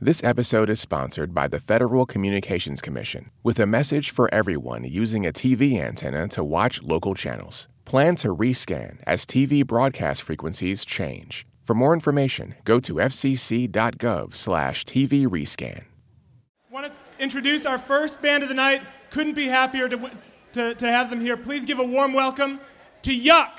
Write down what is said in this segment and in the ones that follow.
This episode is sponsored by the Federal Communications Commission with a message for everyone using a TV antenna to watch local channels. Plan to rescan as TV broadcast frequencies change. For more information, go to fcc.gov/tv rescan. Want to introduce our first band of the night. Couldn't be happier to, to, to have them here. Please give a warm welcome to Yuck.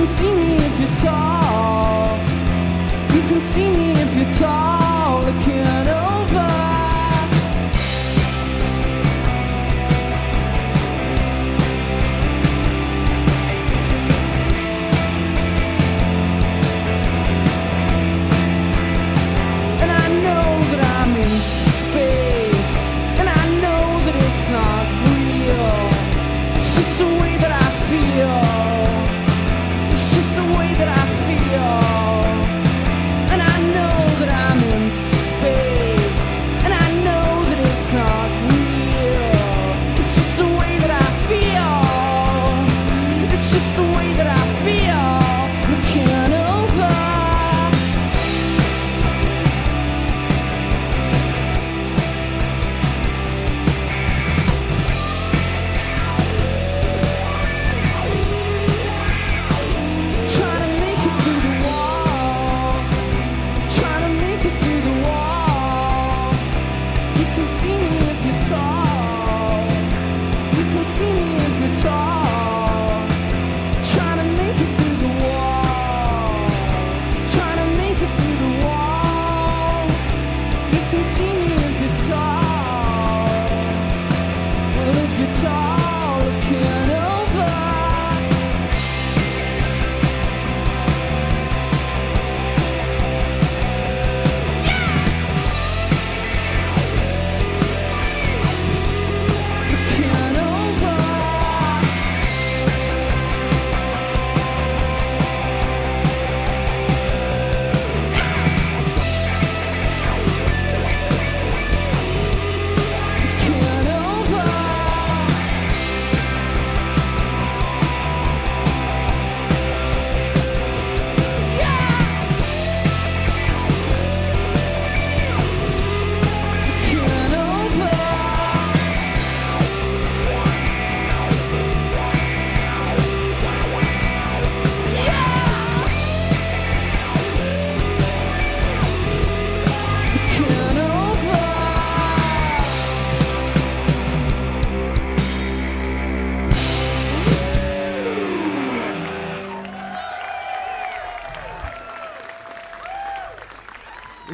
can see me if you're tall. You can see me if you're tall.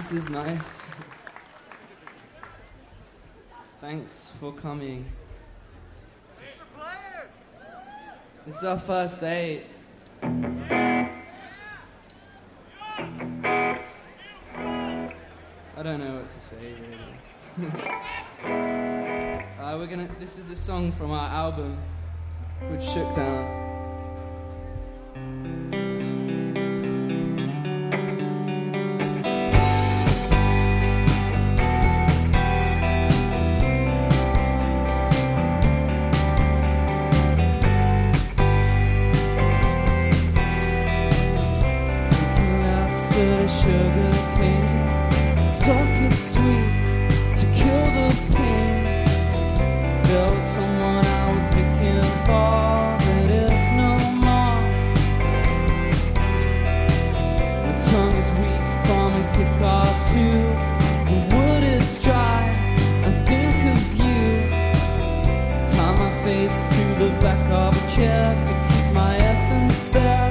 This is nice. Thanks for coming. This is our first date. I don't know what to say really. uh, we're gonna. This is a song from our album called Shook Down. face to the back of a chair to keep my essence there.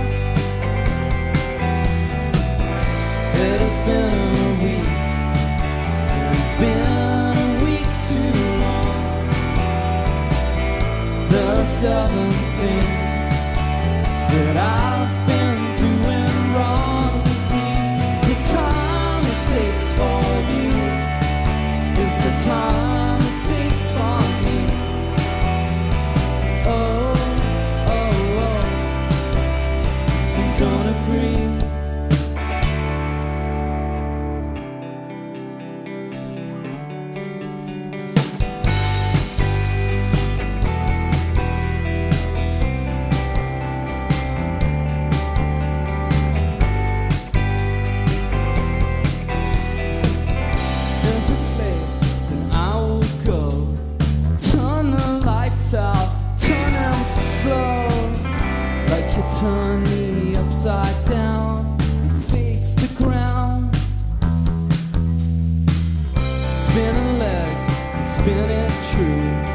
It has been a week, it's been a week too long. There are seven things that I upside down, face to ground. Spin a leg and spin it true.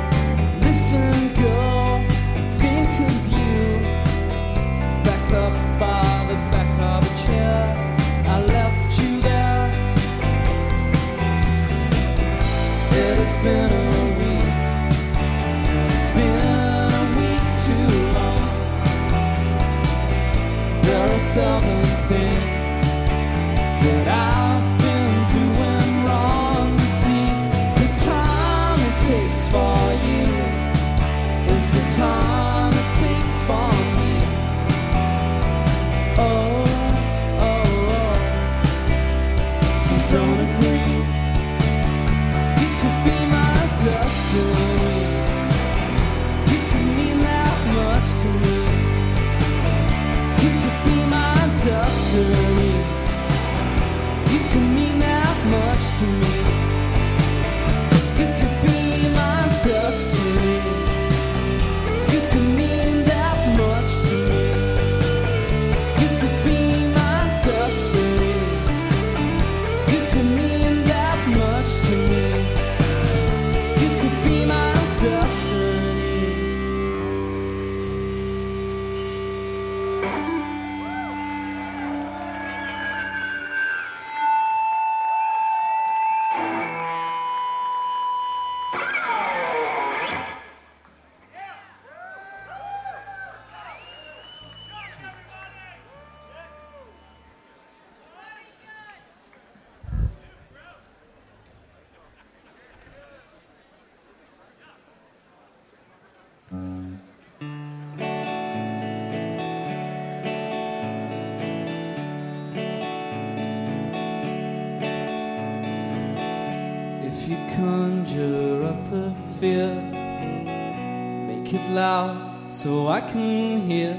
so I can hear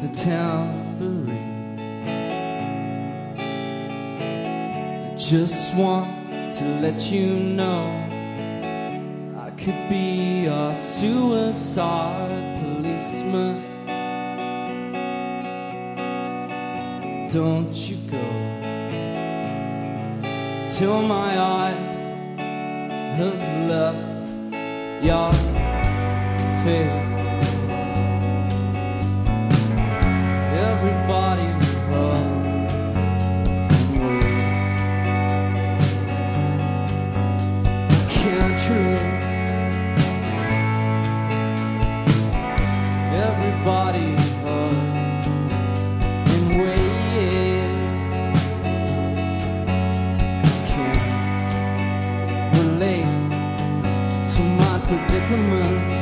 the tambourine. I just want to let you know I could be your suicide policeman. Don't you go till my eyes have left your face. predicament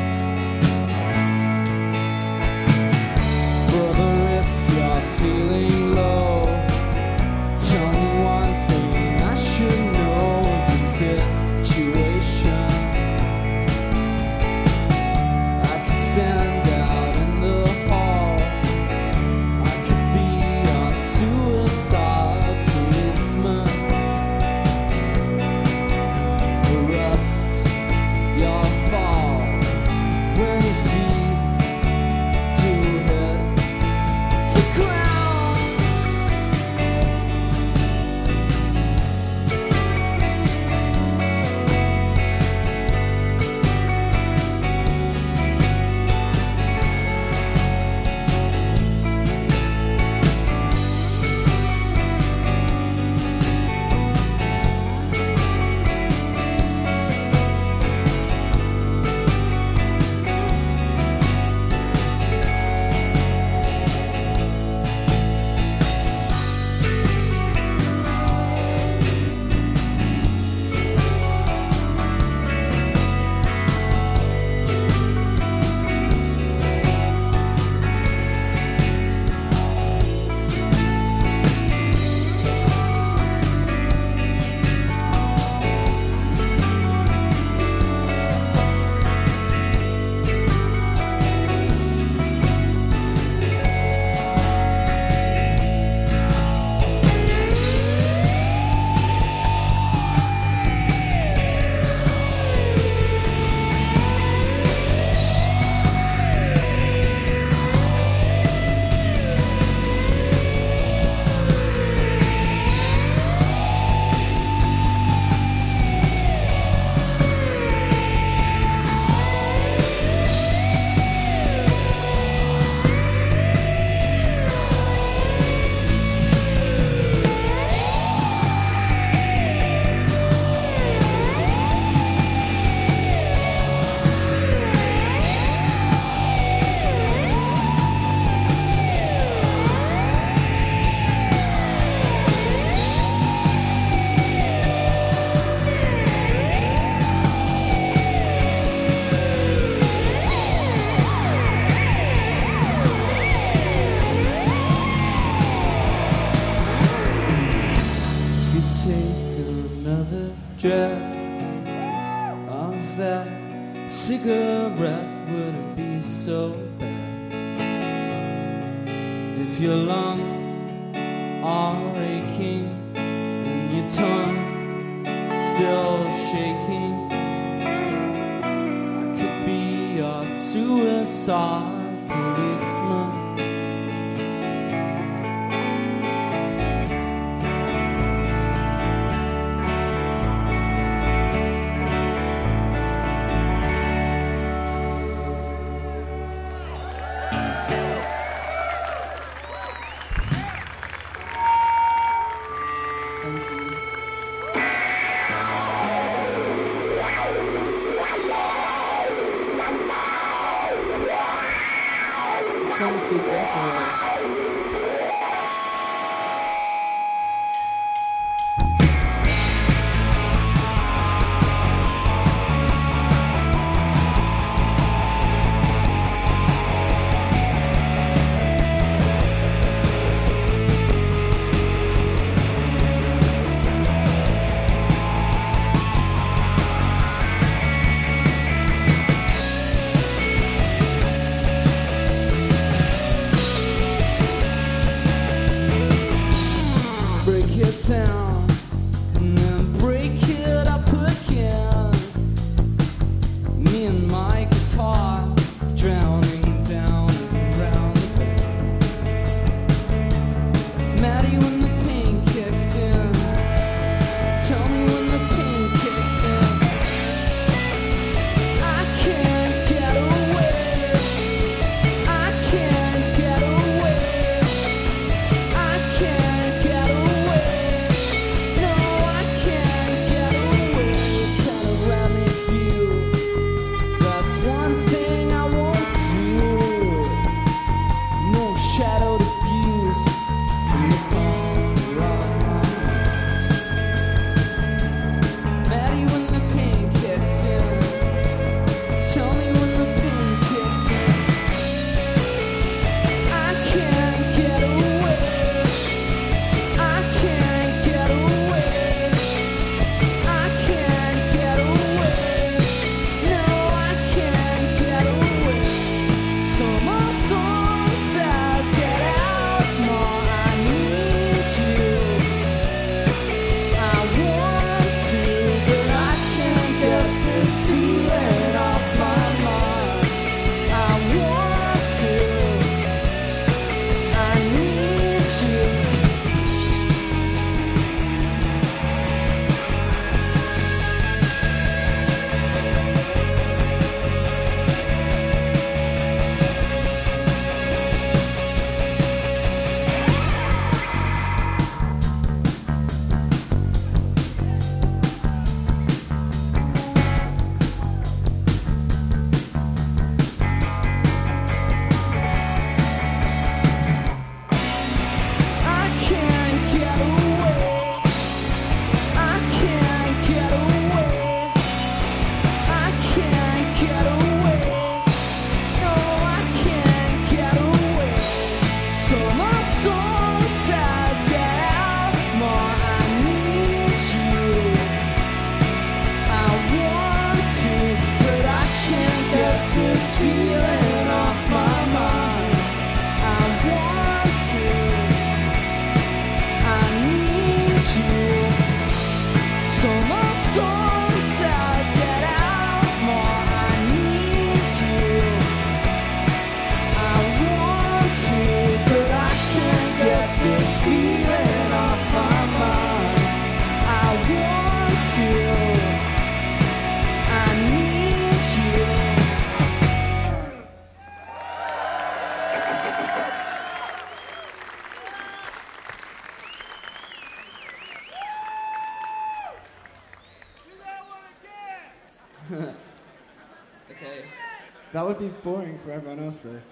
boring for everyone else there.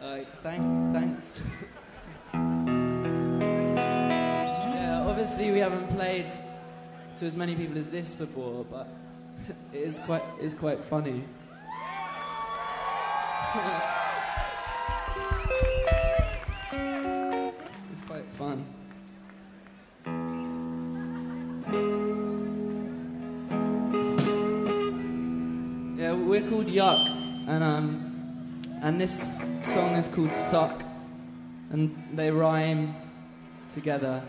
Uh, thank, thanks. yeah, obviously we haven't played to as many people as this before, but it is quite, it is quite funny. it's quite fun. Yeah, we're called Yuck, and um, and this song is called Suck, and they rhyme together.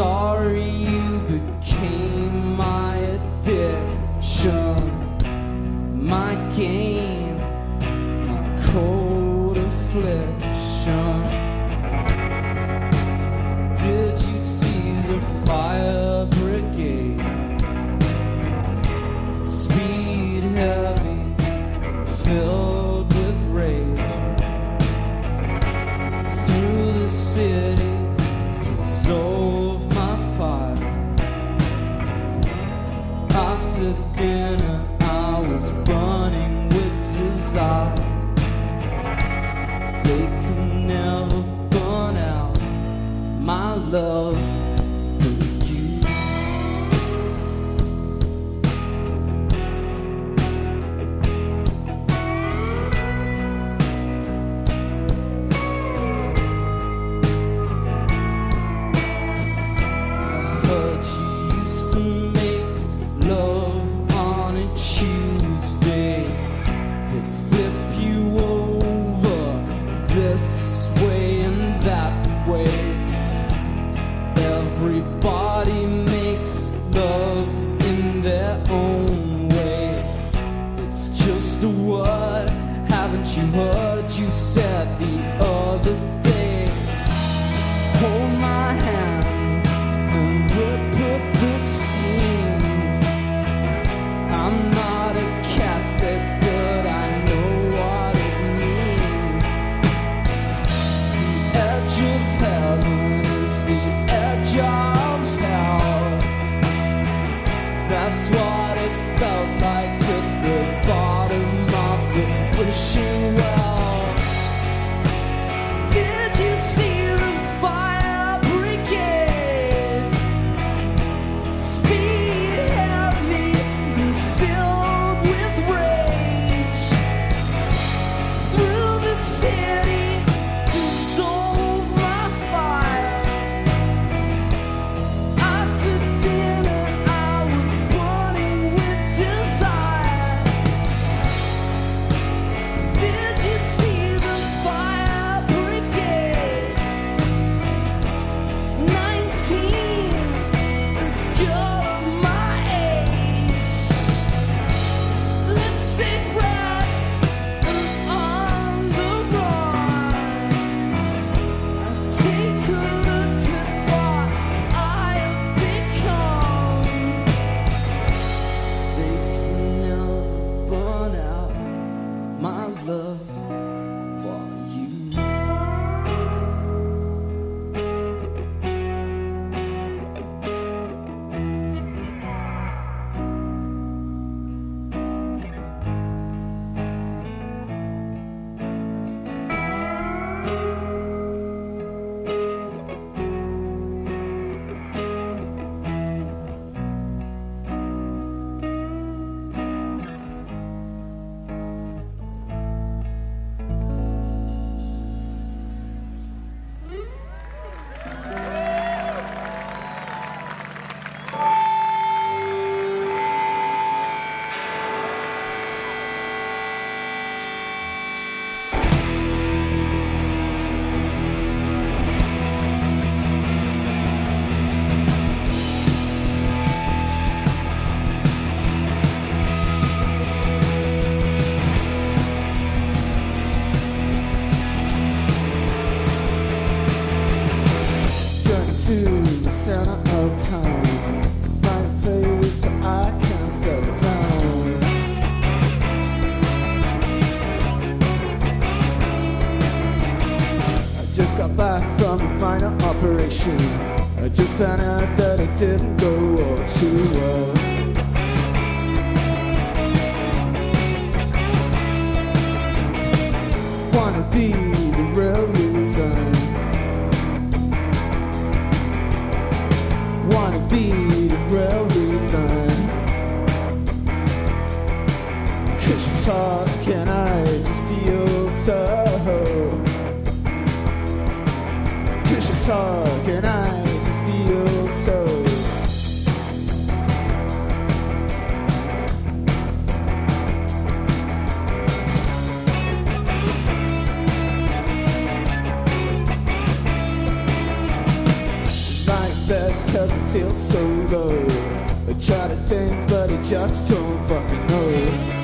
sorry you didn't cause it feels so good. I try to think, but I just don't fucking know.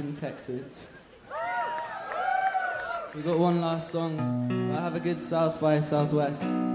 Austin, Texas. We've got one last song. I Have a good South by Southwest.